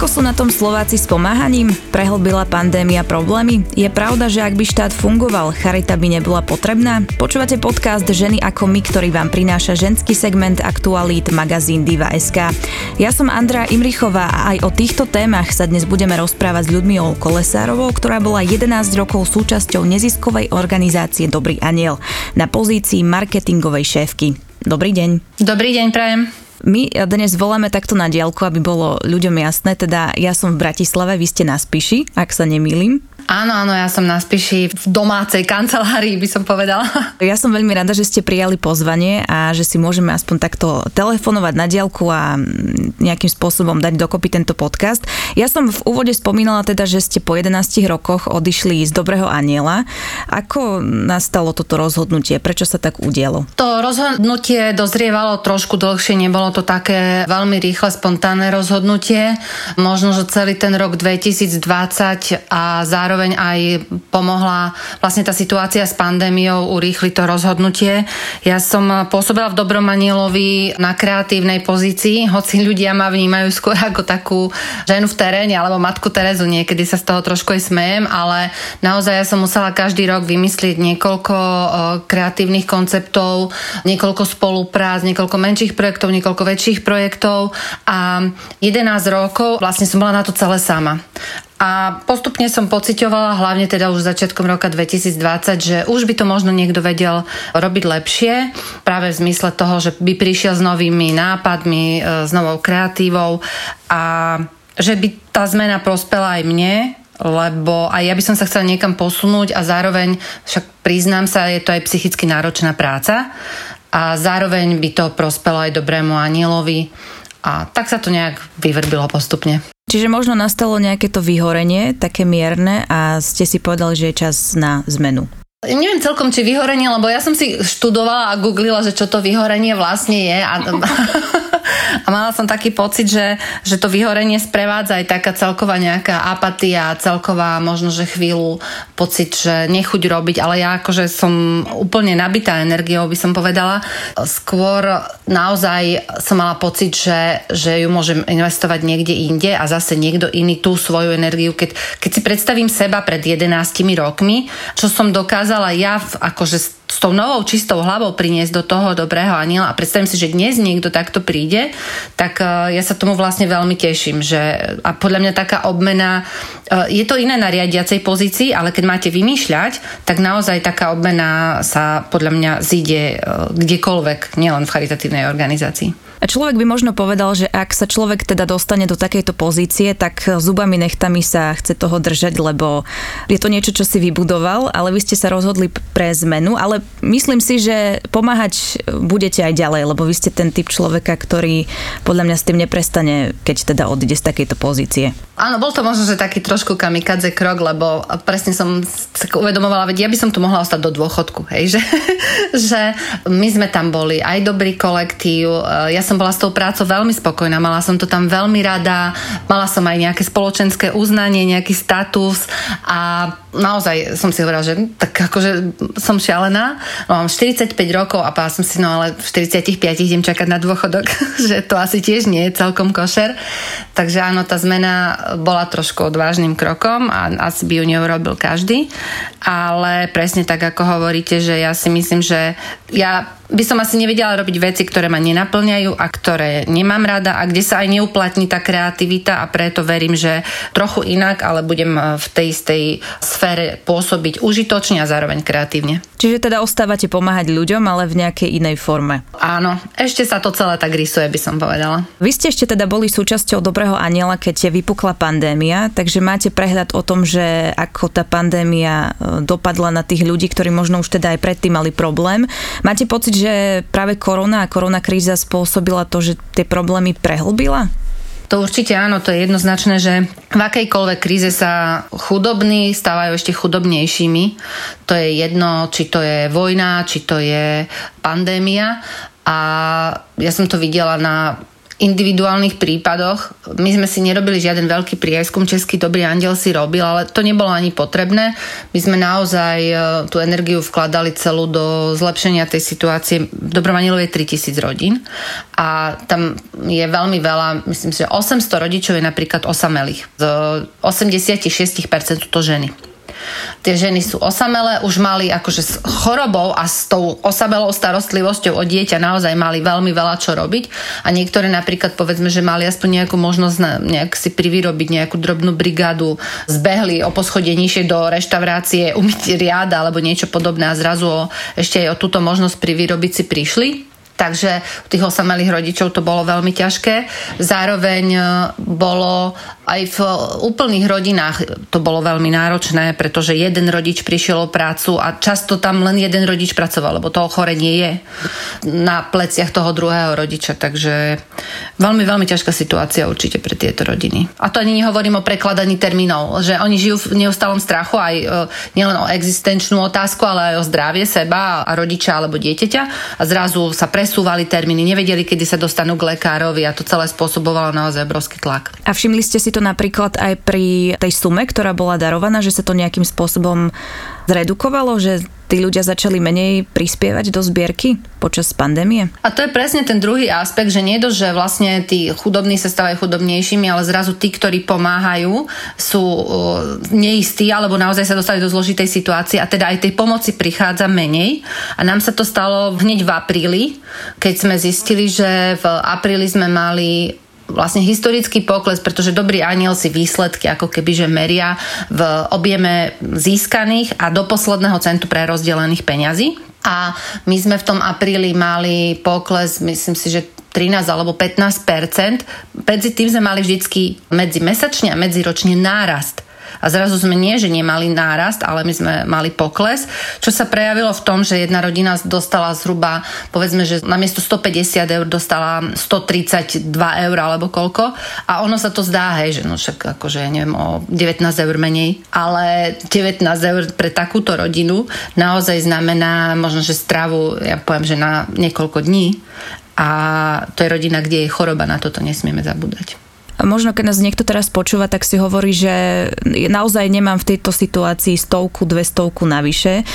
Ako sú na tom Slováci s pomáhaním? Prehlbila pandémia problémy? Je pravda, že ak by štát fungoval, charita by nebola potrebná? Počúvate podcast Ženy ako my, ktorý vám prináša ženský segment aktualít magazín Diva.sk. Ja som Andrea Imrichová a aj o týchto témach sa dnes budeme rozprávať s Ľudmilou Kolesárovou, ktorá bola 11 rokov súčasťou neziskovej organizácie Dobrý aniel na pozícii marketingovej šéfky. Dobrý deň. Dobrý deň, prajem. My dnes voláme takto na diálku, aby bolo ľuďom jasné, teda ja som v Bratislave, vy ste na Spiši, ak sa nemýlim. Áno, áno, ja som na Spiši v domácej kancelárii, by som povedala. Ja som veľmi rada, že ste prijali pozvanie a že si môžeme aspoň takto telefonovať na diálku a nejakým spôsobom dať dokopy tento podcast. Ja som v úvode spomínala teda, že ste po 11 rokoch odišli z Dobrého aniela. Ako nastalo toto rozhodnutie? Prečo sa tak udialo? To rozhodnutie dozrievalo trošku dlhšie, nebolo to také veľmi rýchle, spontánne rozhodnutie. Možno, že celý ten rok 2020 a zároveň zároveň aj pomohla vlastne tá situácia s pandémiou urýchliť to rozhodnutie. Ja som pôsobila v Dobrom Anielovi na kreatívnej pozícii, hoci ľudia ma vnímajú skôr ako takú ženu v teréne alebo matku Terezu, niekedy sa z toho trošku aj smejem, ale naozaj ja som musela každý rok vymyslieť niekoľko kreatívnych konceptov, niekoľko spoluprác, niekoľko menších projektov, niekoľko väčších projektov a 11 rokov vlastne som bola na to celé sama. A postupne som pocitovala, hlavne teda už začiatkom roka 2020, že už by to možno niekto vedel robiť lepšie, práve v zmysle toho, že by prišiel s novými nápadmi, e, s novou kreatívou a že by tá zmena prospela aj mne, lebo aj ja by som sa chcela niekam posunúť a zároveň, však priznám sa, je to aj psychicky náročná práca a zároveň by to prospelo aj dobrému anielovi a tak sa to nejak vyvrbilo postupne. Čiže možno nastalo nejaké to vyhorenie, také mierne a ste si povedali, že je čas na zmenu. Neviem celkom, či vyhorenie, lebo ja som si študovala a googlila, že čo to vyhorenie vlastne je a a mala som taký pocit, že, že to vyhorenie sprevádza aj taká celková nejaká apatia, celková možno, že chvíľu pocit, že nechuť robiť, ale ja akože som úplne nabitá energiou, by som povedala. Skôr naozaj som mala pocit, že, že ju môžem investovať niekde inde a zase niekto iný tú svoju energiu. Keď, keď si predstavím seba pred 11 rokmi, čo som dokázala ja akože s tou novou čistou hlavou priniesť do toho dobrého aniela a predstavím si, že dnes niekto takto príde, tak uh, ja sa tomu vlastne veľmi teším, že a podľa mňa taká obmena, uh, je to iné na riadiacej pozícii, ale keď máte vymýšľať, tak naozaj taká obmena sa podľa mňa zíde uh, kdekoľvek, nielen v charitatívnej organizácii. Človek by možno povedal, že ak sa človek teda dostane do takejto pozície, tak zubami nechtami sa chce toho držať, lebo je to niečo, čo si vybudoval, ale vy ste sa rozhodli pre zmenu, ale myslím si, že pomáhať budete aj ďalej, lebo vy ste ten typ človeka, ktorý podľa mňa s tým neprestane, keď teda odíde z takejto pozície. Áno, bol to možno, že taký trošku kamikadze krok, lebo presne som sa uvedomovala, veď ja by som tu mohla ostať do dôchodku, hej, že, že my sme tam boli, aj dobrý kolektív, ja som bola s tou prácou veľmi spokojná, mala som to tam veľmi rada, mala som aj nejaké spoločenské uznanie, nejaký status a naozaj som si hovorila, že tak akože som šialená, mám 45 rokov a som si, no ale v 45 idem čakať na dôchodok, že to asi tiež nie je celkom košer. Takže áno, tá zmena bola trošku odvážnym krokom a asi by ju neurobil každý, ale presne tak, ako hovoríte, že ja si myslím, že ja by som asi nevedela robiť veci, ktoré ma nenaplňajú a ktoré nemám rada a kde sa aj neuplatní tá kreativita a preto verím, že trochu inak, ale budem v tej istej sfére pôsobiť užitočne a zároveň kreatívne. Čiže teda ostávate pomáhať ľuďom, ale v nejakej inej forme. Áno, ešte sa to celé tak rysuje, by som povedala. Vy ste ešte teda boli súčasťou Dobrého aniela, keď vypukla pandémia, takže máte prehľad o tom, že ako tá pandémia e, dopadla na tých ľudí, ktorí možno už teda aj predtým mali problém. Máte pocit, že práve korona a korona kríza spôsobila to, že tie problémy prehlbila? To určite áno, to je jednoznačné, že v akejkoľvek kríze sa chudobní stávajú ešte chudobnejšími. To je jedno, či to je vojna, či to je pandémia. A ja som to videla na individuálnych prípadoch. My sme si nerobili žiaden veľký prieskum, Český dobrý andel si robil, ale to nebolo ani potrebné. My sme naozaj e, tú energiu vkladali celú do zlepšenia tej situácie. Dobromanilov je 3000 rodín a tam je veľmi veľa, myslím si, že 800 rodičov je napríklad osamelých. Z 86% sú to ženy. Tie ženy sú osamelé, už mali akože s chorobou a s tou osamelou starostlivosťou o dieťa naozaj mali veľmi veľa čo robiť. A niektoré napríklad povedzme, že mali aspoň nejakú možnosť nejak si privyrobiť nejakú drobnú brigádu, zbehli o poschodie nižšie do reštaurácie, umyť riada alebo niečo podobné a zrazu o, ešte aj o túto možnosť privyrobiť si prišli Takže u tých osamelých rodičov to bolo veľmi ťažké. Zároveň e, bolo aj v úplných rodinách to bolo veľmi náročné, pretože jeden rodič prišiel o prácu a často tam len jeden rodič pracoval, lebo to ochorenie je na pleciach toho druhého rodiča. Takže veľmi, veľmi ťažká situácia určite pre tieto rodiny. A to ani nehovorím o prekladaní termínov, že oni žijú v neustálom strachu aj e, nielen o existenčnú otázku, ale aj o zdravie seba a rodiča alebo dieťaťa a zrazu sa pres presúvali termíny, nevedeli, kedy sa dostanú k lekárovi a to celé spôsobovalo naozaj obrovský tlak. A všimli ste si to napríklad aj pri tej sume, ktorá bola darovaná, že sa to nejakým spôsobom zredukovalo, že tí ľudia začali menej prispievať do zbierky počas pandémie? A to je presne ten druhý aspekt, že nie to, že vlastne tí chudobní sa stávajú chudobnejšími, ale zrazu tí, ktorí pomáhajú, sú uh, neistí alebo naozaj sa dostali do zložitej situácie a teda aj tej pomoci prichádza menej. A nám sa to stalo hneď v apríli, keď sme zistili, že v apríli sme mali vlastne historický pokles, pretože dobrý aniel si výsledky ako keby že meria v objeme získaných a do posledného centu pre rozdelených peňazí. A my sme v tom apríli mali pokles, myslím si, že 13 alebo 15 Medzi tým sme mali vždycky medzimesačne a medziročne nárast a zrazu sme nie, že nemali nárast, ale my sme mali pokles, čo sa prejavilo v tom, že jedna rodina dostala zhruba, povedzme, že namiesto 150 eur dostala 132 eur alebo koľko. A ono sa to zdá, hej, že no však akože, neviem, o 19 eur menej, ale 19 eur pre takúto rodinu naozaj znamená možno, že stravu, ja poviem, že na niekoľko dní. A to je rodina, kde je choroba, na toto nesmieme zabúdať. Možno keď nás niekto teraz počúva, tak si hovorí, že naozaj nemám v tejto situácii stovku, dve stovku navyše,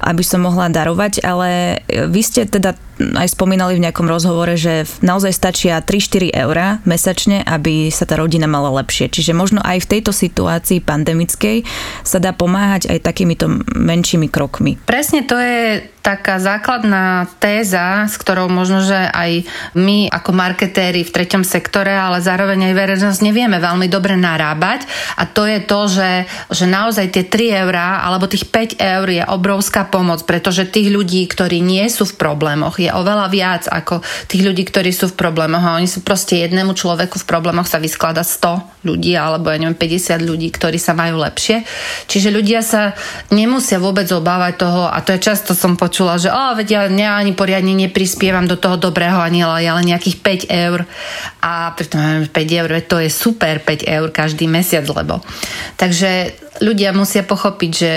aby som mohla darovať, ale vy ste teda aj spomínali v nejakom rozhovore, že naozaj stačia 3-4 eurá mesačne, aby sa tá rodina mala lepšie. Čiže možno aj v tejto situácii pandemickej sa dá pomáhať aj takýmito menšími krokmi. Presne to je taká základná téza, s ktorou možno, že aj my ako marketéri v treťom sektore, ale zároveň aj verejnosť nevieme veľmi dobre narábať a to je to, že, že naozaj tie 3 eurá alebo tých 5 eur je obrovská pomoc, pretože tých ľudí, ktorí nie sú v problémoch, je oveľa viac ako tých ľudí, ktorí sú v problémoch a oni sú proste jednému človeku v problémoch sa vysklada 100 ľudí alebo ja neviem 50 ľudí, ktorí sa majú lepšie. Čiže ľudia sa nemusia vôbec obávať toho a to je často som počula, že oh, veď ja, ja ani poriadne neprispievam do toho dobrého aniela, ja len nejakých 5 eur a pritom 5 eur, to je super 5 eur každý mesiac, lebo. Takže ľudia musia pochopiť, že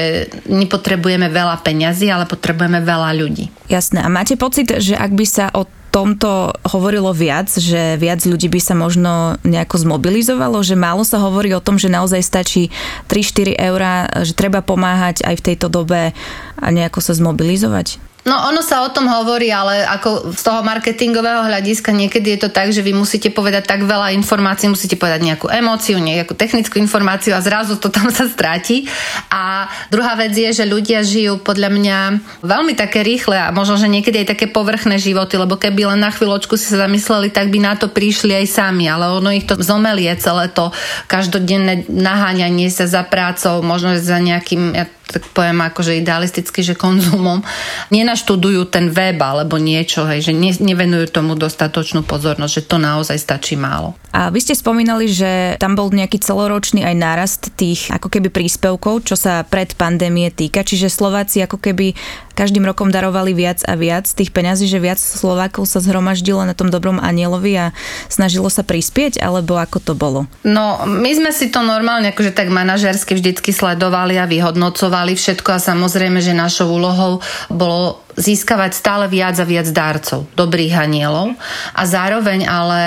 nepotrebujeme veľa peňazí, ale potrebujeme veľa ľudí. Jasné. A máte pocit, že ak by sa o tomto hovorilo viac, že viac ľudí by sa možno nejako zmobilizovalo, že málo sa hovorí o tom, že naozaj stačí 3-4 eurá, že treba pomáhať aj v tejto dobe a nejako sa zmobilizovať? No ono sa o tom hovorí, ale ako z toho marketingového hľadiska niekedy je to tak, že vy musíte povedať tak veľa informácií, musíte povedať nejakú emóciu, nejakú technickú informáciu a zrazu to tam sa stráti. A druhá vec je, že ľudia žijú podľa mňa veľmi také rýchle a možno, že niekedy aj také povrchné životy, lebo keby len na chvíľočku si sa zamysleli, tak by na to prišli aj sami, ale ono ich to zomelie celé to každodenné naháňanie sa za prácou, možno za nejakým, ja tak poviem akože idealisticky, že konzumom, nenaštudujú ten web alebo niečo, hej, že ne, nevenujú tomu dostatočnú pozornosť, že to naozaj stačí málo. A vy ste spomínali, že tam bol nejaký celoročný aj nárast tých ako keby príspevkov, čo sa pred pandémie týka, čiže Slováci ako keby každým rokom darovali viac a viac tých peňazí, že viac Slovákov sa zhromaždilo na tom dobrom anielovi a snažilo sa prispieť, alebo ako to bolo? No, my sme si to normálne akože tak manažersky vždycky sledovali a vyhodnocovali všetko a samozrejme, že našou úlohou bolo získavať stále viac a viac darcov, dobrých anielov a zároveň ale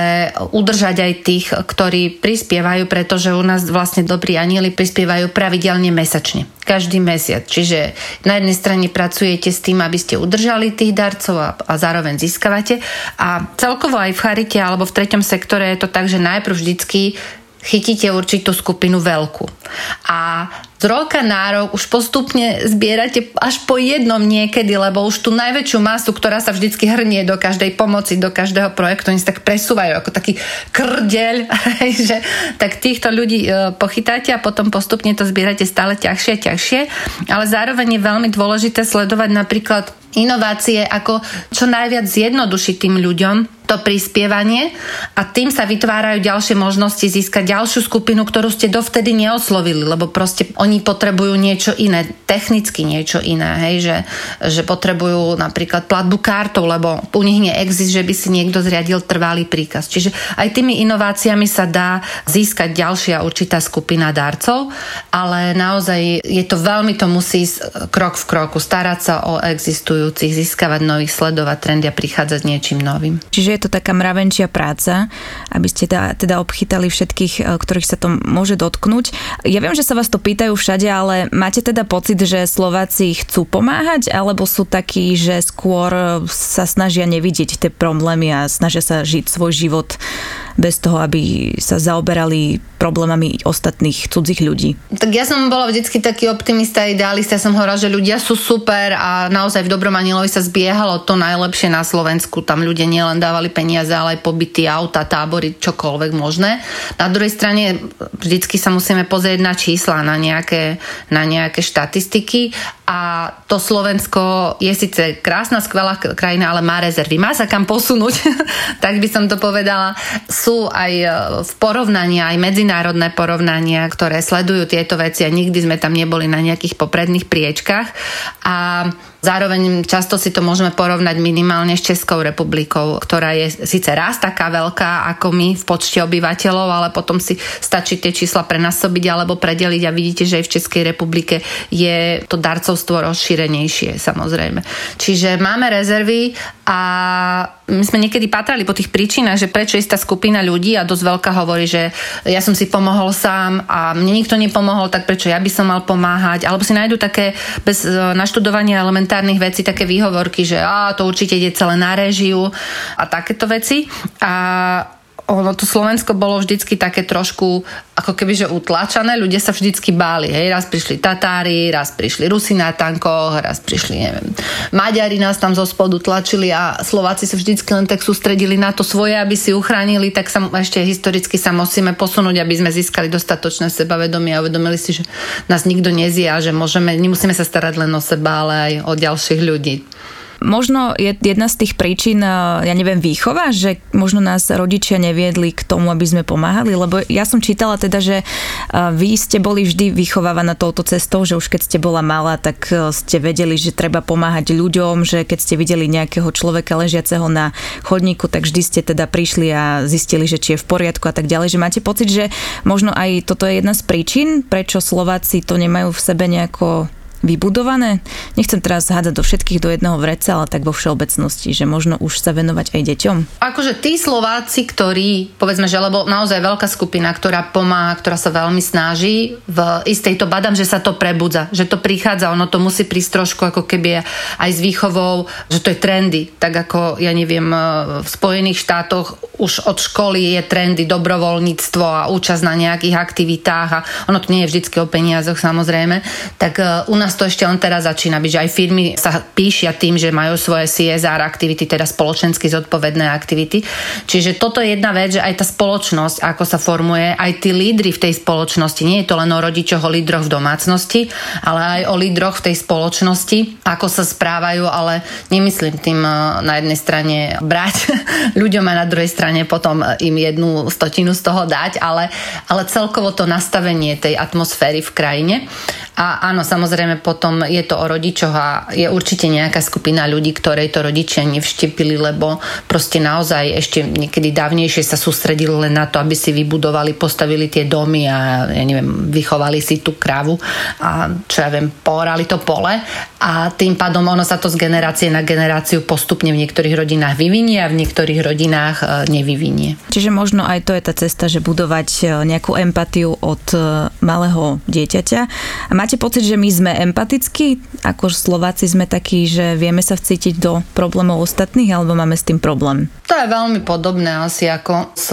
udržať aj tých, ktorí prispievajú, pretože u nás vlastne dobrí anieli prispievajú pravidelne mesačne, každý mesiac. Čiže na jednej strane pracujete s tým, aby ste udržali tých darcov a, a zároveň získavate a celkovo aj v charite alebo v treťom sektore je to tak, že najprv vždycky chytíte určitú skupinu veľkú. A z roka na rok už postupne zbierate až po jednom niekedy, lebo už tú najväčšiu masu, ktorá sa vždycky hrnie do každej pomoci, do každého projektu, oni sa tak presúvajú ako taký krdeľ, že tak týchto ľudí e, pochytáte a potom postupne to zbierate stále ťažšie a ťažšie, ale zároveň je veľmi dôležité sledovať napríklad inovácie, ako čo najviac zjednodušiť tým ľuďom, to prispievanie a tým sa vytvárajú ďalšie možnosti získať ďalšiu skupinu, ktorú ste dovtedy neoslovili, lebo proste oni potrebujú niečo iné, technicky niečo iné, hej, že, že potrebujú napríklad platbu kartou, lebo u nich neexist, že by si niekto zriadil trvalý príkaz. Čiže aj tými inováciami sa dá získať ďalšia určitá skupina darcov, ale naozaj je to veľmi to musí krok v kroku, starať sa o existujúcich, získavať nových, sledovať trendy a prichádzať s niečím novým. Čiže je to taká mravenčia práca, aby ste teda, teda obchytali všetkých, e, ktorých sa to môže dotknúť. Ja viem, že sa vás to pýtajú všade, ale máte teda pocit, že Slováci chcú pomáhať, alebo sú takí, že skôr e, sa snažia nevidieť tie problémy a snažia sa žiť svoj život bez toho, aby sa zaoberali problémami ostatných cudzích ľudí. Tak ja som bola vždycky taký optimista, idealista, som hovorila, že ľudia sú super a naozaj v Dobrom Anielovi sa zbiehalo to najlepšie na Slovensku. Tam ľudia nielen dávali peniaze, ale aj pobyty, auta, tábory, čokoľvek možné. Na druhej strane vždycky sa musíme pozrieť na čísla, na nejaké, na nejaké štatistiky a to Slovensko je síce krásna, skvelá krajina, ale má rezervy. Má sa kam posunúť, tak by som to povedala. Sú aj v porovnaní, aj medzi medzinárodné porovnania, ktoré sledujú tieto veci a nikdy sme tam neboli na nejakých popredných priečkách. A Zároveň často si to môžeme porovnať minimálne s Českou republikou, ktorá je síce raz taká veľká ako my v počte obyvateľov, ale potom si stačí tie čísla prenasobiť alebo predeliť a vidíte, že aj v Českej republike je to darcovstvo rozšírenejšie samozrejme. Čiže máme rezervy a my sme niekedy patrali po tých príčinách, že prečo istá skupina ľudí a dosť veľká hovorí, že ja som si pomohol sám a mne nikto nepomohol, tak prečo ja by som mal pomáhať, alebo si nájdu také bez e, naštudovania element elementárnych vecí také výhovorky, že á, to určite ide celé na režiu a takéto veci. A ono to Slovensko bolo vždycky také trošku ako keby, že utlačané, ľudia sa vždycky báli, hej, raz prišli Tatári, raz prišli Rusi na tankoch, raz prišli, neviem, Maďari nás tam zo spodu tlačili a Slováci sa vždycky len tak sústredili na to svoje, aby si uchránili, tak sa ešte historicky sa musíme posunúť, aby sme získali dostatočné sebavedomie a uvedomili si, že nás nikto nezie a že môžeme, nemusíme sa starať len o seba, ale aj o ďalších ľudí. Možno je jedna z tých príčin, eh, ja neviem, výchova, že možno nás rodičia neviedli k tomu, aby sme pomáhali, lebo ja som čítala teda, že eh, vy ste boli vždy vychovávaná touto cestou, že už keď ste bola malá, tak eh, ste vedeli, že treba pomáhať ľuďom, že keď ste videli nejakého človeka ležiaceho na chodníku, tak vždy ste teda prišli a zistili, že či je v poriadku a tak ďalej, že máte pocit, že možno aj toto je jedna z príčin, prečo Slováci to nemajú v sebe nejako vybudované? Nechcem teraz hádzať do všetkých do jedného vreca, ale tak vo všeobecnosti, že možno už sa venovať aj deťom. Akože tí Slováci, ktorí, povedzme, že lebo naozaj veľká skupina, ktorá pomáha, ktorá sa veľmi snaží, v istej to badám, že sa to prebudza, že to prichádza, ono to musí prísť trošku ako keby aj s výchovou, že to je trendy, tak ako, ja neviem, v Spojených štátoch už od školy je trendy dobrovoľníctvo a účasť na nejakých aktivitách a ono to nie je vždy o peniazoch samozrejme, tak e, u nás to ešte len teraz začína byť, že aj firmy sa píšia tým, že majú svoje CSR aktivity, teda spoločensky zodpovedné aktivity. Čiže toto je jedna vec, že aj tá spoločnosť, ako sa formuje, aj tí lídry v tej spoločnosti, nie je to len o rodičoch, o lídroch v domácnosti, ale aj o lídroch v tej spoločnosti, ako sa správajú, ale nemyslím tým e, na jednej strane brať ľuďom a na druhej strane potom im jednu stotinu z toho dať, ale, ale celkovo to nastavenie tej atmosféry v krajine. A áno, samozrejme potom je to o rodičoch a je určite nejaká skupina ľudí, ktorej to rodičia nevštepili, lebo proste naozaj ešte niekedy dávnejšie sa sústredili len na to, aby si vybudovali, postavili tie domy a ja neviem, vychovali si tú kravu a čo ja viem, porali to pole a tým pádom ono sa to z generácie na generáciu postupne v niektorých rodinách vyvinie a v niektorých rodinách e, nevyvinie. Čiže možno aj to je tá cesta, že budovať e, nejakú empatiu od e, malého dieťaťa. A máte pocit, že my sme empatickí? Ako Slováci sme takí, že vieme sa vcítiť do problémov ostatných alebo máme s tým problém? To je veľmi podobné asi ako s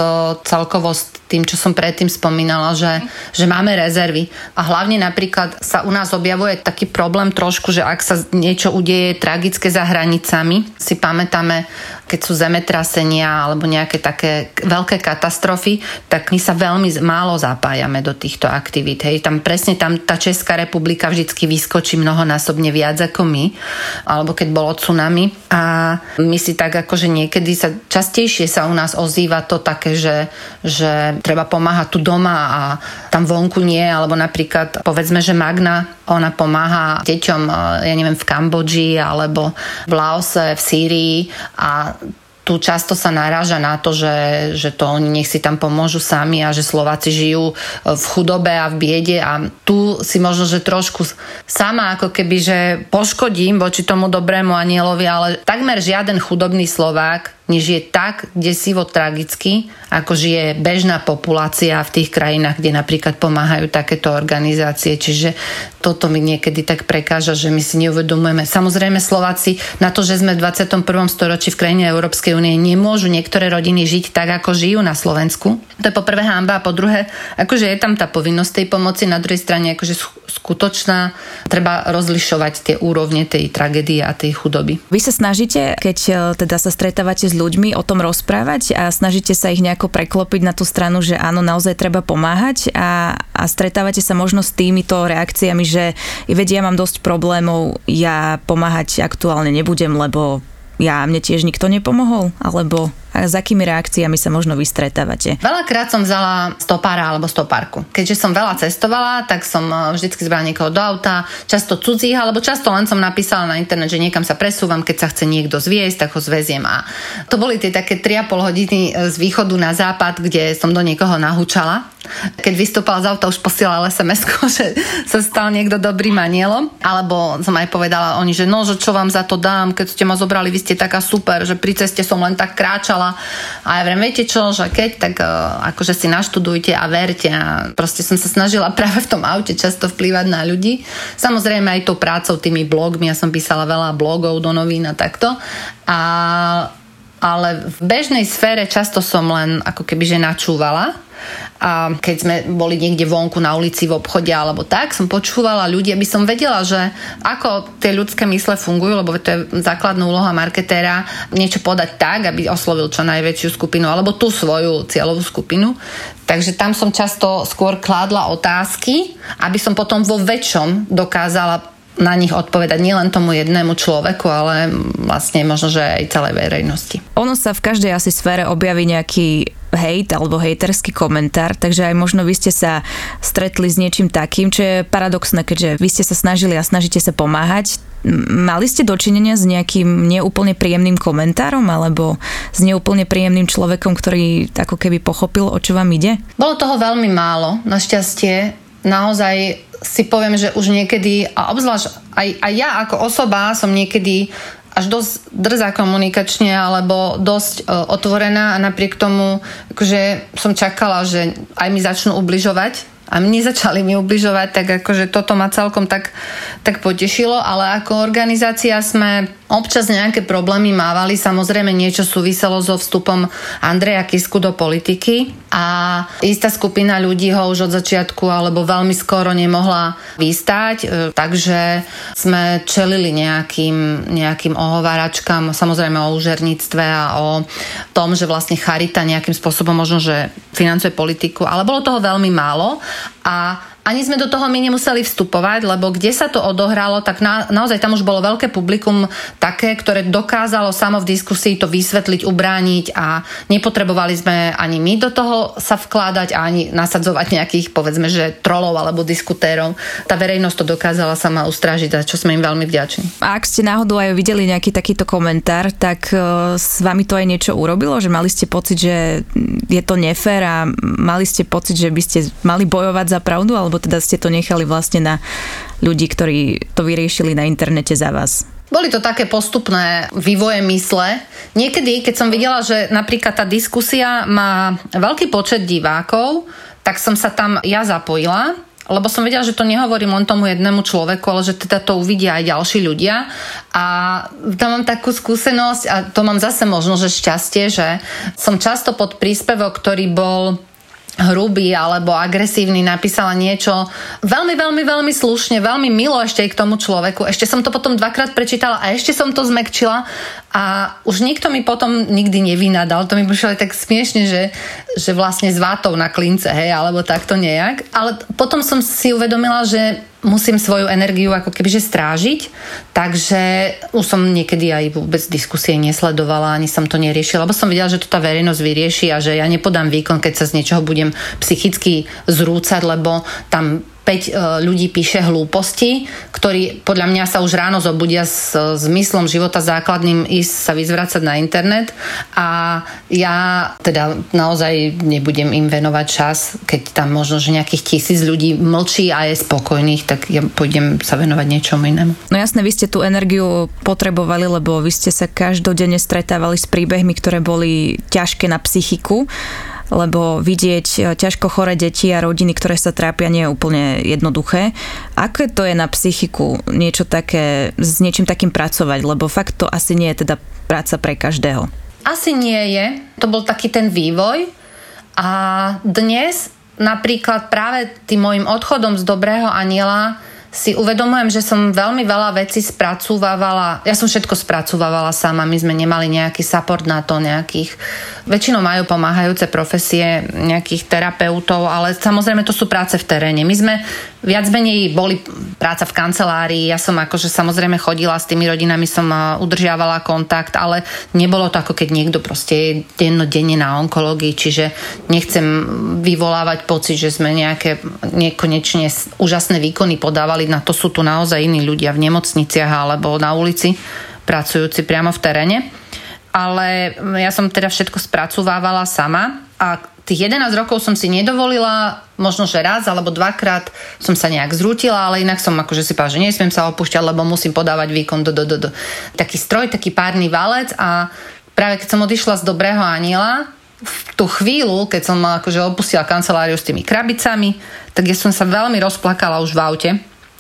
celkovo s tým, čo som predtým spomínala, že, že máme rezervy. A hlavne napríklad sa u nás objavuje taký problém trošku, že ak sa niečo udeje tragické za hranicami, si pamätáme keď sú zemetrasenia alebo nejaké také veľké katastrofy, tak my sa veľmi málo zapájame do týchto aktivít. Hej. Tam presne tam tá Česká republika vždycky vyskočí mnohonásobne viac ako my, alebo keď bolo tsunami. A my si tak akože niekedy sa častejšie sa u nás ozýva to také, že, že treba pomáhať tu doma a tam vonku nie, alebo napríklad povedzme, že Magna, ona pomáha deťom, ja neviem, v Kambodži alebo v Laose, v Sýrii a tu často sa naráža na to, že, že to oni nech si tam pomôžu sami a že Slováci žijú v chudobe a v biede a tu si možno, že trošku sama ako keby, že poškodím voči tomu dobrému anielovi, ale takmer žiaden chudobný Slovák než je tak desivo tragicky, ako žije bežná populácia v tých krajinách, kde napríklad pomáhajú takéto organizácie. Čiže toto mi niekedy tak prekáža, že my si neuvedomujeme. Samozrejme Slováci na to, že sme v 21. storočí v krajine Európskej únie, nemôžu niektoré rodiny žiť tak, ako žijú na Slovensku. To je po prvé hamba a po druhé, akože je tam tá povinnosť tej pomoci, na druhej strane akože skutočná, treba rozlišovať tie úrovne tej tragédie a tej chudoby. Vy sa snažíte, keď e, teda sa stretávate s ľuďmi o tom rozprávať a snažíte sa ich nejako preklopiť na tú stranu, že áno, naozaj treba pomáhať a, a stretávate sa možno s týmito reakciami, že vedia, ja mám dosť problémov, ja pomáhať aktuálne nebudem, lebo ja, mne tiež nikto nepomohol, alebo a s akými reakciami sa možno vystretávate? Veľakrát som vzala stopára alebo stopárku. Keďže som veľa cestovala, tak som e, vždycky zbrala niekoho do auta, často cudzích, alebo často len som napísala na internet, že niekam sa presúvam, keď sa chce niekto zviesť, tak ho zveziem. A to boli tie také 3,5 hodiny e, z východu na západ, kde som do niekoho nahúčala. Keď vystúpala z auta, už posielal sms že sa stal niekto dobrým anielom. Alebo som aj povedala oni, že no, že čo vám za to dám, keď ste ma zobrali, vy ste taká super, že pri ceste som len tak kráčala povedala. A ja vrem, viete čo, že keď, tak uh, akože si naštudujte a verte. A proste som sa snažila práve v tom aute často vplývať na ľudí. Samozrejme aj tou prácou, tými blogmi, ja som písala veľa blogov do novín a takto. A ale v bežnej sfére často som len ako keby že načúvala a keď sme boli niekde vonku na ulici v obchode alebo tak, som počúvala ľudí, aby som vedela, že ako tie ľudské mysle fungujú, lebo to je základná úloha marketéra niečo podať tak, aby oslovil čo najväčšiu skupinu alebo tú svoju cieľovú skupinu. Takže tam som často skôr kládla otázky, aby som potom vo väčšom dokázala na nich odpovedať nielen tomu jednému človeku, ale vlastne možno, že aj celej verejnosti. Ono sa v každej asi sfére objaví nejaký hejt alebo hejterský komentár, takže aj možno vy ste sa stretli s niečím takým, čo je paradoxné, keďže vy ste sa snažili a snažíte sa pomáhať. Mali ste dočinenia s nejakým neúplne príjemným komentárom alebo s neúplne príjemným človekom, ktorý ako keby pochopil, o čo vám ide? Bolo toho veľmi málo, našťastie. Naozaj si poviem, že už niekedy, a obzvlášť aj, aj ja ako osoba som niekedy až dosť drzá komunikačne alebo dosť uh, otvorená a napriek tomu, akože som čakala, že aj mi začnú ubližovať a mne začali mi ubližovať, tak akože toto ma celkom tak, tak potešilo, ale ako organizácia sme občas nejaké problémy mávali, samozrejme niečo súviselo so vstupom Andreja Kisku do politiky a istá skupina ľudí ho už od začiatku alebo veľmi skoro nemohla vystať, e, takže sme čelili nejakým, nejakým ohováračkám, samozrejme o úžerníctve a o tom, že vlastne Charita nejakým spôsobom možno, že financuje politiku, ale bolo toho veľmi málo a ani sme do toho my nemuseli vstupovať, lebo kde sa to odohralo, tak na, naozaj tam už bolo veľké publikum také, ktoré dokázalo samo v diskusii to vysvetliť, ubrániť a nepotrebovali sme ani my do toho sa vkládať a ani nasadzovať nejakých, povedzme, že trolov alebo diskutérov. Tá verejnosť to dokázala sama ustrážiť, za čo sme im veľmi vďační. A ak ste náhodou aj videli nejaký takýto komentár, tak e, s vami to aj niečo urobilo, že mali ste pocit, že je to nefér a mali ste pocit, že by ste mali bojovať za pravdu, alebo teda ste to nechali vlastne na ľudí, ktorí to vyriešili na internete za vás? Boli to také postupné vývoje mysle. Niekedy, keď som videla, že napríklad tá diskusia má veľký počet divákov, tak som sa tam ja zapojila lebo som vedela, že to nehovorím len tomu jednému človeku, ale že teda to uvidia aj ďalší ľudia. A tam mám takú skúsenosť a to mám zase možno, že šťastie, že som často pod príspevok, ktorý bol hrubý alebo agresívny, napísala niečo veľmi, veľmi, veľmi slušne, veľmi milo ešte aj k tomu človeku. Ešte som to potom dvakrát prečítala a ešte som to zmekčila a už nikto mi potom nikdy nevynadal. To mi prišlo tak smiešne, že, že vlastne s vátou na klince, hej, alebo takto nejak. Ale potom som si uvedomila, že musím svoju energiu ako kebyže strážiť, takže už som niekedy aj vôbec diskusie nesledovala, ani som to neriešila, lebo som videla, že to tá verejnosť vyrieši a že ja nepodám výkon, keď sa z niečoho budem psychicky zrúcať, lebo tam 5 e, ľudí píše hlúposti, ktorí podľa mňa sa už ráno zobudia s zmyslom života základným ísť sa vyzvracať na internet a ja teda naozaj nebudem im venovať čas, keď tam možno, že nejakých tisíc ľudí mlčí a je spokojných, tak ja pôjdem sa venovať niečomu inému. No jasne, vy ste tú energiu potrebovali, lebo vy ste sa každodenne stretávali s príbehmi, ktoré boli ťažké na psychiku lebo vidieť e, ťažko chore deti a rodiny, ktoré sa trápia, nie je úplne jednoduché. Aké to je na psychiku niečo také, s niečím takým pracovať, lebo fakt to asi nie je teda práca pre každého. Asi nie je. To bol taký ten vývoj. A dnes napríklad práve tým môjim odchodom z Dobrého aniela si uvedomujem, že som veľmi veľa vecí spracúvávala, ja som všetko spracúvávala sama, my sme nemali nejaký support na to, nejakých, väčšinou majú pomáhajúce profesie, nejakých terapeutov, ale samozrejme to sú práce v teréne. My sme viac menej boli práca v kancelárii, ja som akože samozrejme chodila s tými rodinami, som udržiavala kontakt, ale nebolo to ako keď niekto proste je dennodenne na onkológii, čiže nechcem vyvolávať pocit, že sme nejaké nekonečne úžasné výkony podávali. Na to sú tu naozaj iní ľudia v nemocniciach alebo na ulici, pracujúci priamo v teréne. Ale ja som teda všetko spracovávala sama a tých 11 rokov som si nedovolila, možno že raz alebo dvakrát som sa nejak zrútila, ale inak som akože si povedala, že nesmiem sa opúšťať, lebo musím podávať výkon do, do, do, do. Taký stroj, taký párny valec a práve keď som odišla z Dobrého aniela, v tú chvíľu, keď som akože opustila kanceláriu s tými krabicami, tak ja som sa veľmi rozplakala už v aute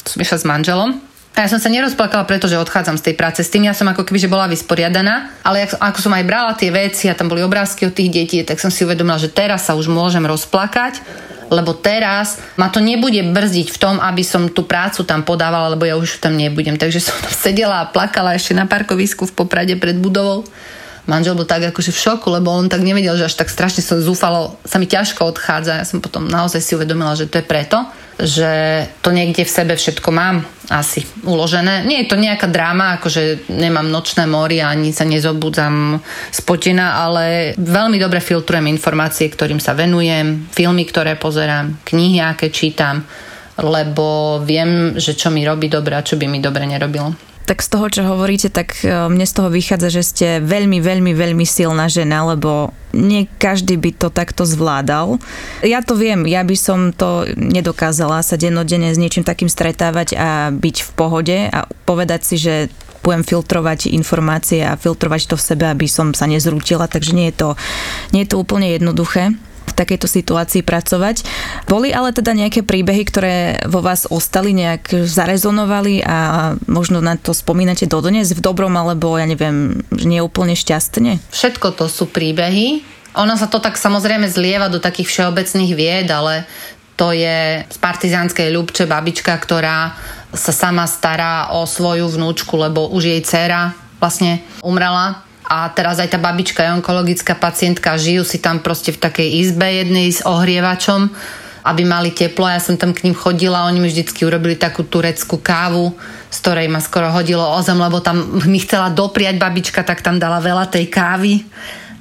som išla s manželom. A ja som sa nerozplakala, pretože odchádzam z tej práce. S tým ja som ako keby, že bola vysporiadaná, ale ako som aj brala tie veci a tam boli obrázky od tých detí, tak som si uvedomila, že teraz sa už môžem rozplakať, lebo teraz ma to nebude brzdiť v tom, aby som tú prácu tam podávala, lebo ja už tam nebudem. Takže som tam sedela a plakala ešte na parkovisku v Poprade pred budovou manžel bol tak akože v šoku, lebo on tak nevedel, že až tak strašne som zúfalo, sa mi ťažko odchádza. Ja som potom naozaj si uvedomila, že to je preto, že to niekde v sebe všetko mám asi uložené. Nie je to nejaká dráma, akože nemám nočné mori ani sa nezobudzam spotená, ale veľmi dobre filtrujem informácie, ktorým sa venujem, filmy, ktoré pozerám, knihy, aké čítam, lebo viem, že čo mi robí dobre a čo by mi dobre nerobilo tak z toho, čo hovoríte, tak e, mne z toho vychádza, že ste veľmi, veľmi, veľmi silná žena, lebo nie každý by to takto zvládal. Ja to viem, ja by som to nedokázala sa dennodenne s niečím takým stretávať a byť v pohode a povedať si, že budem filtrovať informácie a filtrovať to v sebe, aby som sa nezrútila, takže nie je to, nie je to úplne jednoduché takejto situácii pracovať. Boli ale teda nejaké príbehy, ktoré vo vás ostali, nejak zarezonovali a možno na to spomínate dodnes v dobrom alebo ja neviem, nie úplne šťastne? Všetko to sú príbehy. Ono sa to tak samozrejme zlieva do takých všeobecných vied, ale to je z partizánskej ľubče babička, ktorá sa sama stará o svoju vnúčku, lebo už jej dcera vlastne umrela a teraz aj tá babička je onkologická pacientka, žijú si tam proste v takej izbe jednej s ohrievačom aby mali teplo. Ja som tam k ním chodila, oni mi vždycky urobili takú tureckú kávu, z ktorej ma skoro hodilo o zem, lebo tam mi chcela dopriať babička, tak tam dala veľa tej kávy.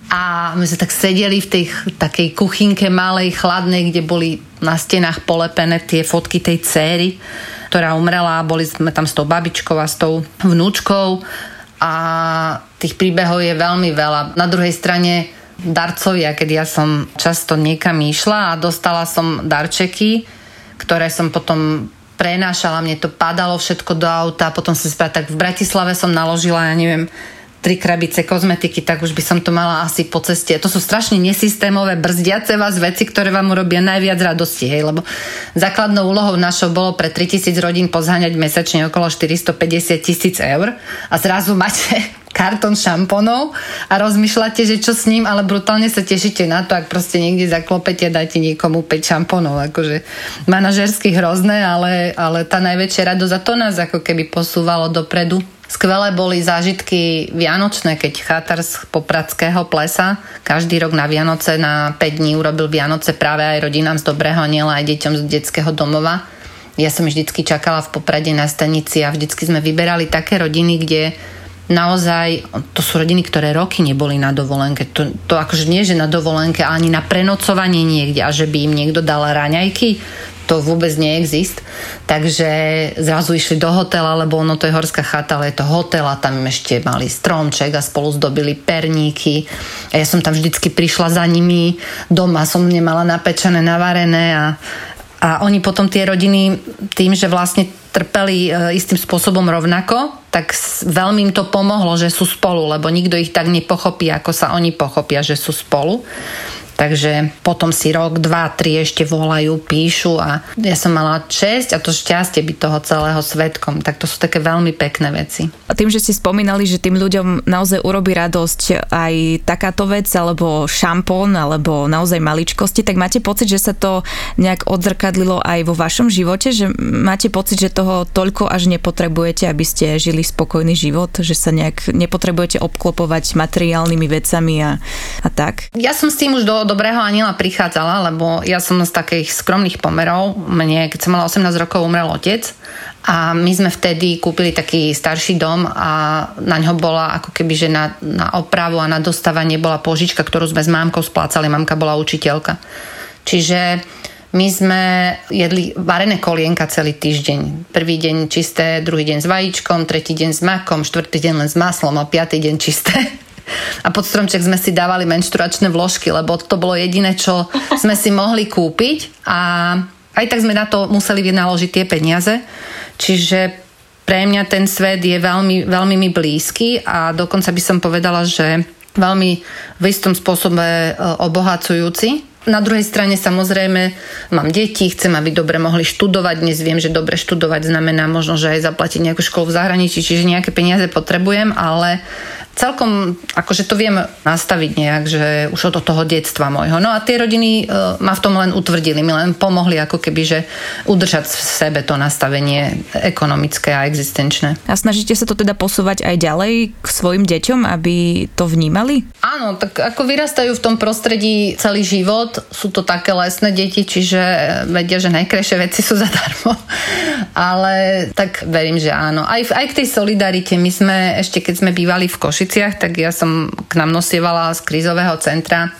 A my sme tak sedeli v tej takej kuchynke malej, chladnej, kde boli na stenách polepené tie fotky tej céry, ktorá umrela a boli sme tam s tou babičkou a s tou vnúčkou a tých príbehov je veľmi veľa. Na druhej strane darcovia, keď ja som často niekam išla a dostala som darčeky, ktoré som potom prenášala, mne to padalo všetko do auta, potom som si tak v Bratislave som naložila, ja neviem, tri krabice kozmetiky, tak už by som to mala asi po ceste. To sú strašne nesystémové, brzdiace vás veci, ktoré vám urobia najviac radosti, hej, lebo základnou úlohou našou bolo pre 3000 rodín pozháňať mesačne okolo 450 tisíc eur a zrazu máte kartón šamponov a rozmýšľate, že čo s ním, ale brutálne sa tešíte na to, ak proste niekde zaklopete a dáte niekomu 5 šamponov. Akože manažersky hrozné, ale, ale tá najväčšia radosť a to nás ako keby posúvalo dopredu. Skvelé boli zážitky vianočné, keď chátar z Popradského plesa každý rok na Vianoce na 5 dní urobil Vianoce práve aj rodinám z Dobrého Aniela, aj deťom z detského domova. Ja som vždycky čakala v Poprade na stanici a vždycky sme vyberali také rodiny, kde naozaj, to sú rodiny, ktoré roky neboli na dovolenke. To, to akože nie, že na dovolenke, ani na prenocovanie niekde a že by im niekto dal raňajky, to vôbec neexist. Takže zrazu išli do hotela, lebo ono to je horská chata, ale je to hotel a tam ešte mali stromček a spolu zdobili perníky. A ja som tam vždycky prišla za nimi, doma som nemala napečené, navarené a, a oni potom tie rodiny tým, že vlastne trpeli e, istým spôsobom rovnako, tak veľmi im to pomohlo, že sú spolu, lebo nikto ich tak nepochopí, ako sa oni pochopia, že sú spolu. Takže potom si rok, dva, tri ešte volajú, píšu a ja som mala česť a to šťastie byť toho celého svetkom. Tak to sú také veľmi pekné veci. A tým, že si spomínali, že tým ľuďom naozaj urobí radosť aj takáto vec, alebo šampón, alebo naozaj maličkosti, tak máte pocit, že sa to nejak odzrkadlilo aj vo vašom živote? Že máte pocit, že toho toľko až nepotrebujete, aby ste žili spokojný život? Že sa nejak nepotrebujete obklopovať materiálnymi vecami a, a tak? Ja som s tým už do, dobrého aniela prichádzala, lebo ja som z takých skromných pomerov. Mne, keď som mala 18 rokov, umrel otec a my sme vtedy kúpili taký starší dom a na ňo bola ako keby, že na, na opravu a na dostávanie bola požička, ktorú sme s mámkou splácali. Mamka bola učiteľka. Čiže my sme jedli varené kolienka celý týždeň. Prvý deň čisté, druhý deň s vajíčkom, tretí deň s makom, štvrtý deň len s maslom a piatý deň čisté. A pod stromček sme si dávali menšturačné vložky, lebo to bolo jediné, čo sme si mohli kúpiť a aj tak sme na to museli vynaložiť tie peniaze. Čiže pre mňa ten svet je veľmi, veľmi mi blízky a dokonca by som povedala, že veľmi v istom spôsobe e, obohacujúci. Na druhej strane samozrejme mám deti, chcem, aby dobre mohli študovať. Dnes viem, že dobre študovať znamená možno, že aj zaplatiť nejakú školu v zahraničí, čiže nejaké peniaze potrebujem, ale celkom akože to viem nastaviť nejak, že už od toho detstva môjho. No a tie rodiny e, ma v tom len utvrdili, mi len pomohli ako keby, že udržať v sebe to nastavenie ekonomické a existenčné. A snažíte sa to teda posúvať aj ďalej k svojim deťom, aby to vnímali? Áno, tak ako vyrastajú v tom prostredí celý život, sú to také lesné deti, čiže vedia, že najkrajšie veci sú zadarmo. Ale tak verím, že áno. Aj, aj k tej solidarite, my sme ešte keď sme bývali v Koši Košiciach, tak ja som k nám nosievala z krízového centra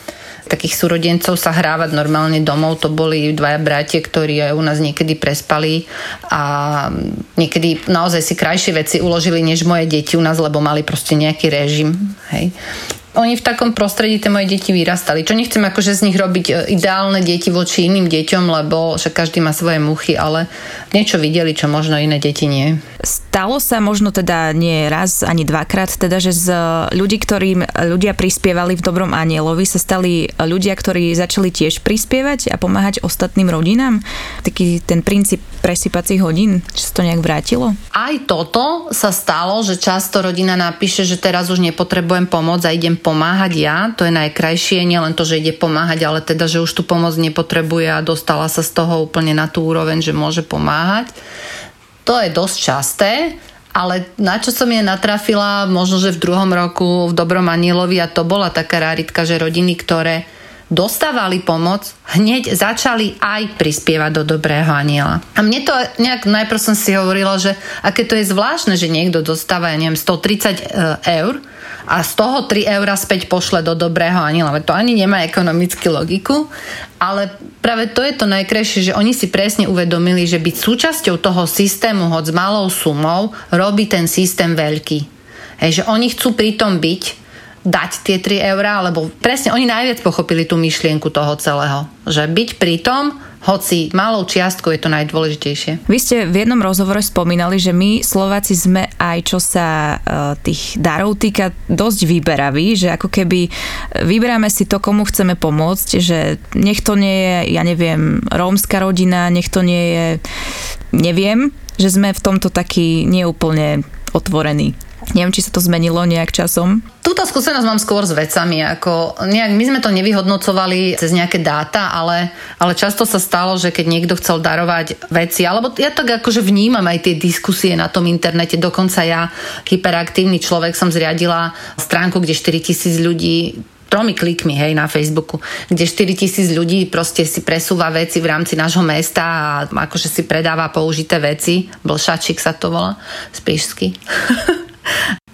takých súrodencov sa hrávať normálne domov. To boli dvaja bratia, ktorí aj u nás niekedy prespali a niekedy naozaj si krajšie veci uložili než moje deti u nás, lebo mali proste nejaký režim. Hej oni v takom prostredí tie moje deti vyrastali. Čo nechcem akože z nich robiť e, ideálne deti voči iným deťom, lebo však každý má svoje muchy, ale niečo videli, čo možno iné deti nie. Stalo sa možno teda nie raz ani dvakrát, teda, že z ľudí, ktorým ľudia prispievali v Dobrom anielovi, sa stali ľudia, ktorí začali tiež prispievať a pomáhať ostatným rodinám? Taký ten princíp presypacích hodín, či sa to nejak vrátilo? Aj toto sa stalo, že často rodina napíše, že teraz už nepotrebujem pomoc a idem pomáhať ja, to je najkrajšie, nielen to, že ide pomáhať, ale teda, že už tú pomoc nepotrebuje a dostala sa z toho úplne na tú úroveň, že môže pomáhať. To je dosť časté, ale na čo som je natrafila, možno, že v druhom roku v Dobrom Anielovi a to bola taká ráritka, že rodiny, ktoré dostávali pomoc, hneď začali aj prispievať do dobrého aniela. A mne to nejak, najprv som si hovorila, že aké to je zvláštne, že niekto dostáva, ja neviem, 130 e, eur a z toho 3 eur späť pošle do dobrého aniela. To ani nemá ekonomickú logiku, ale práve to je to najkrajšie, že oni si presne uvedomili, že byť súčasťou toho systému hoď s malou sumou robí ten systém veľký. Hej, že oni chcú pritom byť dať tie 3 eurá, lebo presne oni najviac pochopili tú myšlienku toho celého. Že byť pri tom, hoci malou čiastkou je to najdôležitejšie. Vy ste v jednom rozhovore spomínali, že my Slováci sme aj čo sa uh, tých darov týka dosť vyberaví, že ako keby vyberáme si to, komu chceme pomôcť, že nech to nie je, ja neviem, rómska rodina, nech to nie je, neviem, že sme v tomto taký neúplne otvorení. Neviem, či sa to zmenilo nejak časom. Túto skúsenosť mám skôr s vecami. Ako nejak, my sme to nevyhodnocovali cez nejaké dáta, ale, ale často sa stalo, že keď niekto chcel darovať veci, alebo ja tak akože vnímam aj tie diskusie na tom internete, dokonca ja, hyperaktívny človek, som zriadila stránku, kde 4000 ľudí tromi klikmi, hej, na Facebooku, kde 4 tisíc ľudí proste si presúva veci v rámci nášho mesta a akože si predáva použité veci. Blšačik sa to volá, z.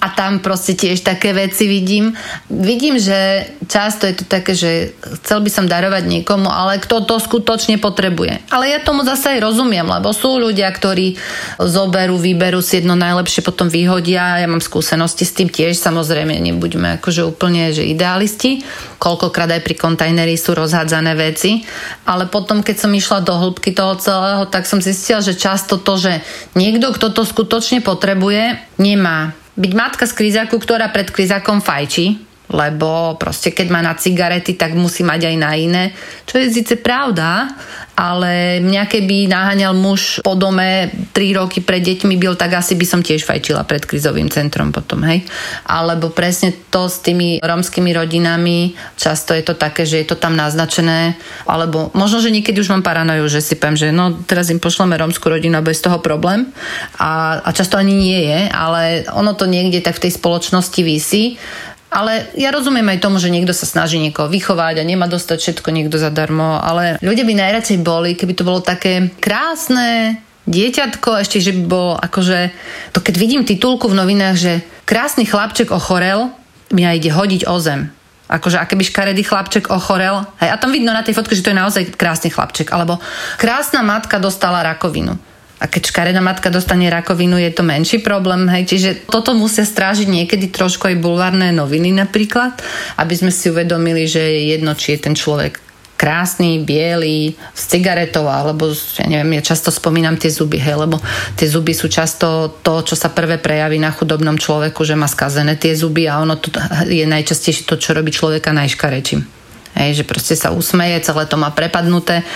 a tam proste tiež také veci vidím. Vidím, že často je to také, že chcel by som darovať niekomu, ale kto to skutočne potrebuje. Ale ja tomu zase aj rozumiem, lebo sú ľudia, ktorí zoberú, vyberú si jedno najlepšie, potom vyhodia. Ja mám skúsenosti s tým tiež, samozrejme, nebuďme akože úplne že idealisti. Koľkokrát aj pri kontajneri sú rozhádzané veci. Ale potom, keď som išla do hĺbky toho celého, tak som zistila, že často to, že niekto, kto to skutočne potrebuje, nemá byť matka z krizaku, ktorá pred krizakom fajčí, lebo proste keď má na cigarety, tak musí mať aj na iné. Čo je síce pravda, ale mňa keby naháňal muž po dome 3 roky pred deťmi byl, tak asi by som tiež fajčila pred krizovým centrom potom, hej. Alebo presne to s tými romskými rodinami, často je to také, že je to tam naznačené, alebo možno, že niekedy už mám paranoju, že si poviem, že no teraz im pošleme romskú rodinu a bez toho problém. A, a často ani nie je, ale ono to niekde tak v tej spoločnosti vysí ale ja rozumiem aj tomu, že niekto sa snaží niekoho vychovať a nemá dostať všetko niekto zadarmo, ale ľudia by najradšej boli, keby to bolo také krásne, dieťatko, ešte, že by bolo akože, to keď vidím titulku v novinách, že krásny chlapček ochorel, mňa ide hodiť o zem. Akože aké by škaredý chlapček ochorel. Hej, a tam vidno na tej fotke, že to je naozaj krásny chlapček. Alebo krásna matka dostala rakovinu a keď škaredá matka dostane rakovinu, je to menší problém. Hej. Čiže toto musia strážiť niekedy trošku aj bulvárne noviny napríklad, aby sme si uvedomili, že je jedno, či je ten človek krásny, biely, s cigaretou, alebo ja neviem, ja často spomínam tie zuby, hej, lebo tie zuby sú často to, čo sa prvé prejaví na chudobnom človeku, že má skazené tie zuby a ono to je najčastejšie to, čo robí človeka najškarečím. Hej, že proste sa usmeje, celé to má prepadnuté,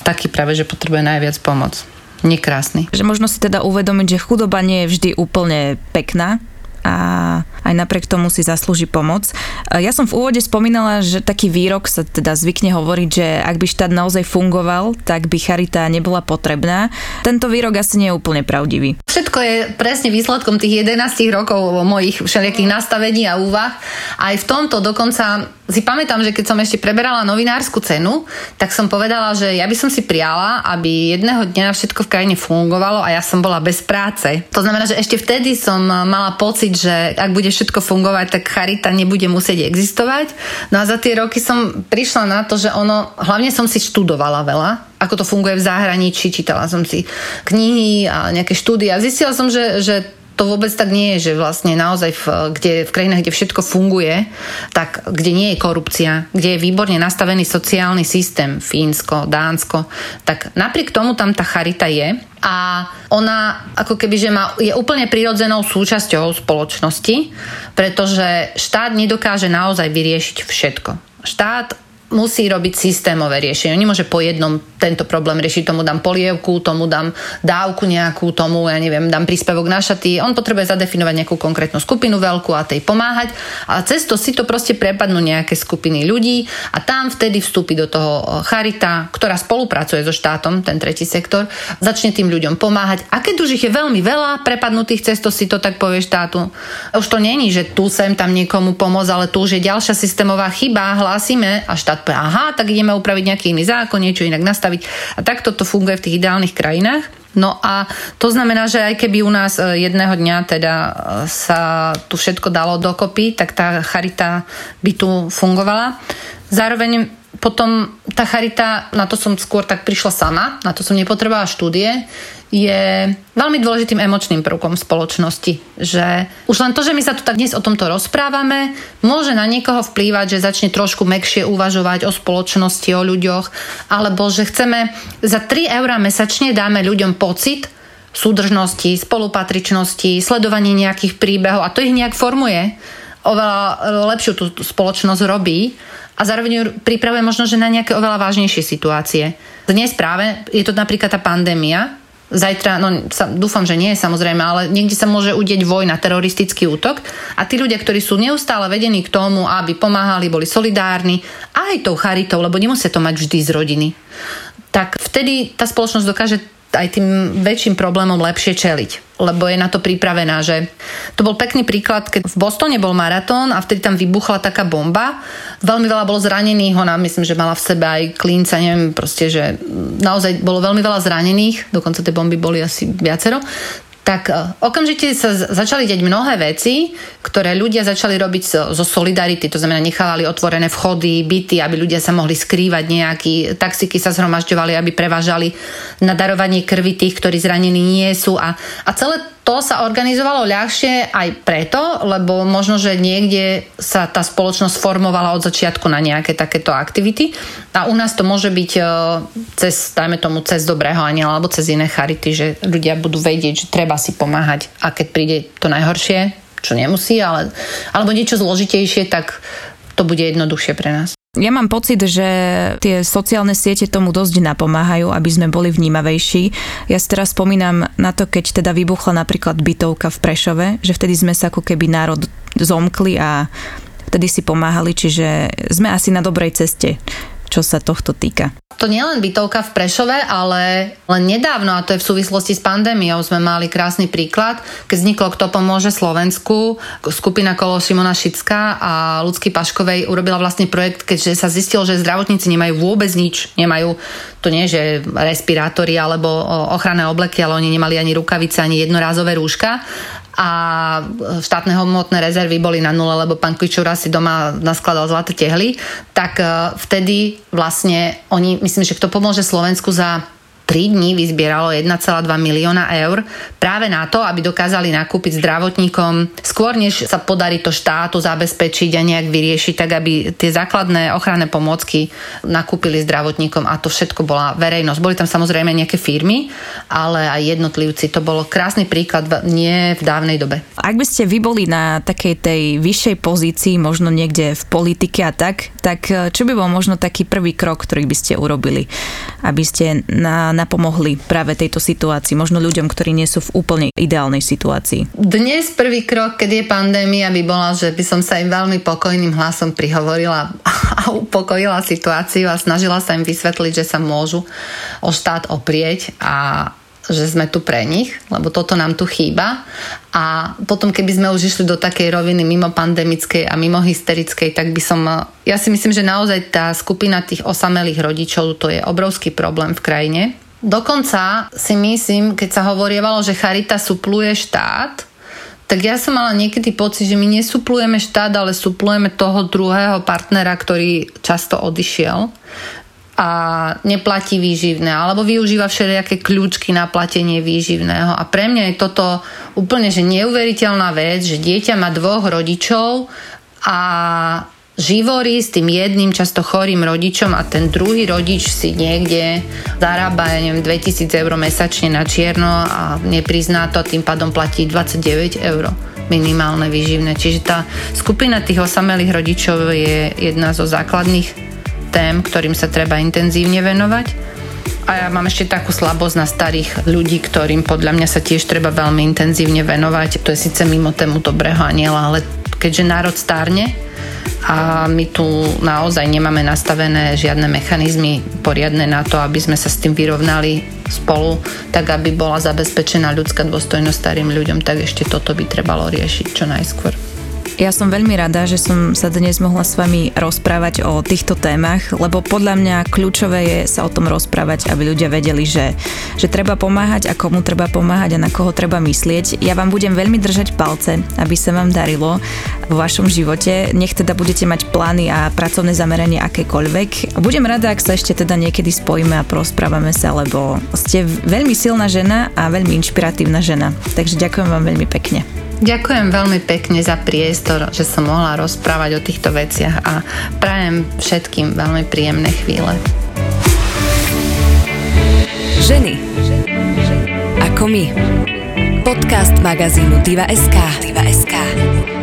taký práve, že potrebuje najviac pomoc nekrásny. Že možno si teda uvedomiť, že chudoba nie je vždy úplne pekná, a aj napriek tomu si zaslúži pomoc. Ja som v úvode spomínala, že taký výrok sa teda zvykne hovoriť, že ak by štát naozaj fungoval, tak by charita nebola potrebná. Tento výrok asi nie je úplne pravdivý. Všetko je presne výsledkom tých 11 rokov mojich všelijakých nastavení a úvah. Aj v tomto dokonca si pamätám, že keď som ešte preberala novinárskú cenu, tak som povedala, že ja by som si priala, aby jedného dňa všetko v krajine fungovalo a ja som bola bez práce. To znamená, že ešte vtedy som mala pocit, že ak bude všetko fungovať, tak charita nebude musieť existovať. No a za tie roky som prišla na to, že ono, hlavne som si študovala veľa, ako to funguje v zahraničí, čítala som si knihy a nejaké štúdia. Zistila som, že, že to vôbec tak nie je, že vlastne naozaj v, kde, v krajinách, kde všetko funguje, tak kde nie je korupcia, kde je výborne nastavený sociálny systém, Fínsko, Dánsko, tak napriek tomu tam tá charita je a ona ako keby, že má, je úplne prirodzenou súčasťou spoločnosti, pretože štát nedokáže naozaj vyriešiť všetko. Štát musí robiť systémové riešenie. Nemôže po jednom tento problém riešiť. Tomu dám polievku, tomu dám dávku nejakú, tomu, ja neviem, dám príspevok na šaty. On potrebuje zadefinovať nejakú konkrétnu skupinu veľkú a tej pomáhať. A cez to si to proste prepadnú nejaké skupiny ľudí a tam vtedy vstúpi do toho charita, ktorá spolupracuje so štátom, ten tretí sektor, začne tým ľuďom pomáhať. A keď už ich je veľmi veľa prepadnutých cez to si to tak povie štátu, už to není, že tu sem tam niekomu pomôcť, ale tu už je ďalšia systémová chyba, hlásime a štát štát povie, aha, tak ideme upraviť nejaký iný zákon, niečo inak nastaviť. A takto to funguje v tých ideálnych krajinách. No a to znamená, že aj keby u nás e, jedného dňa teda e, sa tu všetko dalo dokopy, tak tá charita by tu fungovala. Zároveň potom tá charita, na to som skôr tak prišla sama, na to som nepotrebovala štúdie, je veľmi dôležitým emočným prvkom spoločnosti. Že už len to, že my sa tu tak dnes o tomto rozprávame, môže na niekoho vplývať, že začne trošku mekšie uvažovať o spoločnosti, o ľuďoch, alebo že chceme za 3 eurá mesačne dáme ľuďom pocit súdržnosti, spolupatričnosti, sledovanie nejakých príbehov a to ich nejak formuje oveľa lepšiu tú spoločnosť robí a zároveň ju pripravuje možno, že na nejaké oveľa vážnejšie situácie. Dnes práve je to napríklad tá pandémia, Zajtra, no sa, dúfam, že nie samozrejme, ale niekde sa môže udieť vojna, teroristický útok. A tí ľudia, ktorí sú neustále vedení k tomu, aby pomáhali, boli solidárni, aj tou charitou, lebo nemusia to mať vždy z rodiny, tak vtedy tá spoločnosť dokáže aj tým väčším problémom lepšie čeliť, lebo je na to pripravená, že to bol pekný príklad, keď v Bostone bol maratón a vtedy tam vybuchla taká bomba, veľmi veľa bolo zranených, ona myslím, že mala v sebe aj klínca, neviem, proste, že naozaj bolo veľmi veľa zranených, dokonca tie bomby boli asi viacero, tak e, okamžite sa začali deť mnohé veci, ktoré ľudia začali robiť zo, solidarity, to znamená nechávali otvorené vchody, byty, aby ľudia sa mohli skrývať nejaký, taxiky sa zhromažďovali, aby prevážali na darovanie krvi tých, ktorí zranení nie sú. A, a celé to sa organizovalo ľahšie aj preto, lebo možno, že niekde sa tá spoločnosť formovala od začiatku na nejaké takéto aktivity a u nás to môže byť e, cez, dajme tomu, cez dobrého aniela alebo cez iné charity, že ľudia budú vedieť, že treba si pomáhať a keď príde to najhoršie, čo nemusí, ale, alebo niečo zložitejšie, tak to bude jednoduchšie pre nás. Ja mám pocit, že tie sociálne siete tomu dosť napomáhajú, aby sme boli vnímavejší. Ja si teraz spomínam na to, keď teda vybuchla napríklad bytovka v Prešove, že vtedy sme sa ako keby národ zomkli a vtedy si pomáhali, čiže sme asi na dobrej ceste čo sa tohto týka. To nie len bytovka v Prešove, ale len nedávno, a to je v súvislosti s pandémiou, sme mali krásny príklad, keď vzniklo Kto pomôže Slovensku, skupina kolo Šimona Šická a Ľudský Paškovej urobila vlastne projekt, keďže sa zistilo, že zdravotníci nemajú vôbec nič, nemajú to nie, že respirátory alebo ochranné obleky, ale oni nemali ani rukavice, ani jednorázové rúška a štátne hmotné rezervy boli na nule, lebo pán Kvičura si doma naskladal zlaté tehly, tak e, vtedy vlastne oni, myslím, že kto pomôže Slovensku za 3 dní vyzbieralo 1,2 milióna eur práve na to, aby dokázali nakúpiť zdravotníkom skôr, než sa podarí to štátu zabezpečiť a nejak vyriešiť, tak aby tie základné ochranné pomôcky nakúpili zdravotníkom a to všetko bola verejnosť. Boli tam samozrejme nejaké firmy, ale aj jednotlivci. To bolo krásny príklad nie v dávnej dobe. Ak by ste vy boli na takej tej vyššej pozícii, možno niekde v politike a tak, tak čo by bol možno taký prvý krok, ktorý by ste urobili, aby ste na, napomohli práve tejto situácii, možno ľuďom, ktorí nie sú v úplne ideálnej situácii? Dnes prvý krok, keď je pandémia, by bola, že by som sa im veľmi pokojným hlasom prihovorila a upokojila situáciu a snažila sa im vysvetliť, že sa môžu o štát oprieť a že sme tu pre nich, lebo toto nám tu chýba. A potom, keby sme už išli do takej roviny mimo pandemickej a mimo hysterickej, tak by som... Ja si myslím, že naozaj tá skupina tých osamelých rodičov, to je obrovský problém v krajine. Dokonca si myslím, keď sa hovorievalo, že charita supluje štát, tak ja som mala niekedy pocit, že my nesuplujeme štát, ale suplujeme toho druhého partnera, ktorý často odišiel a neplatí výživné, alebo využíva všelijaké kľúčky na platenie výživného. A pre mňa je toto úplne že neuveriteľná vec, že dieťa má dvoch rodičov a živory s tým jedným často chorým rodičom a ten druhý rodič si niekde zarába, ja neviem, 2000 eur mesačne na čierno a neprizná to a tým pádom platí 29 eur minimálne výživné. Čiže tá skupina tých osamelých rodičov je jedna zo základných tém, ktorým sa treba intenzívne venovať. A ja mám ešte takú slabosť na starých ľudí, ktorým podľa mňa sa tiež treba veľmi intenzívne venovať. To je síce mimo tému dobrého aniela, ale keďže národ stárne, a my tu naozaj nemáme nastavené žiadne mechanizmy poriadne na to, aby sme sa s tým vyrovnali spolu, tak aby bola zabezpečená ľudská dôstojnosť starým ľuďom, tak ešte toto by trebalo riešiť čo najskôr. Ja som veľmi rada, že som sa dnes mohla s vami rozprávať o týchto témach, lebo podľa mňa kľúčové je sa o tom rozprávať, aby ľudia vedeli, že, že treba pomáhať a komu treba pomáhať a na koho treba myslieť. Ja vám budem veľmi držať palce, aby sa vám darilo vo vašom živote. Nech teda budete mať plány a pracovné zameranie akékoľvek. Budem rada, ak sa ešte teda niekedy spojíme a prosprávame sa, lebo ste veľmi silná žena a veľmi inšpiratívna žena. Takže ďakujem vám veľmi pekne. Ďakujem veľmi pekne za priestor, že som mohla rozprávať o týchto veciach a prajem všetkým veľmi príjemné chvíle. Ženy ako my. Podcast magazínu Diva.sk. Diva.sk.